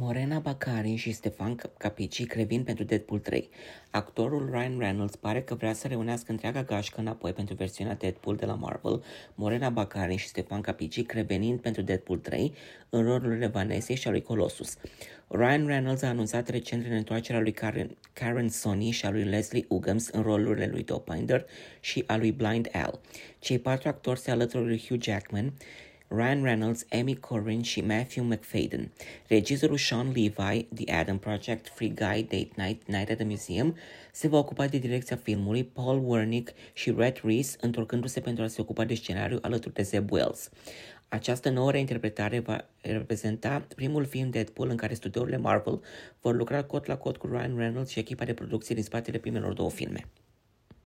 Morena Baccarin și Stefan Capici revin pentru Deadpool 3. Actorul Ryan Reynolds pare că vrea să reunească întreaga gașcă înapoi pentru versiunea Deadpool de la Marvel, Morena Baccarin și Stefan Capici revenind pentru Deadpool 3 în rolurile Vanessa și a lui Colossus. Ryan Reynolds a anunțat recent reîntoarcerea lui Karen, Karen Sony și a lui Leslie Uggams în rolurile lui Dopinder și a lui Blind Al. Cei patru actori se alătură lui Hugh Jackman, Ryan Reynolds, Amy Corrin și Matthew McFadden. Regizorul Sean Levi, The Adam Project, Free Guy, Date Night, Night at the Museum, se va ocupa de direcția filmului, Paul Wernick și Red Reese, întorcându-se pentru a se ocupa de scenariu alături de Zeb Wells. Această nouă reinterpretare va reprezenta primul film Deadpool în care studiourile Marvel vor lucra cot la cot cu Ryan Reynolds și echipa de producție din spatele primelor două filme.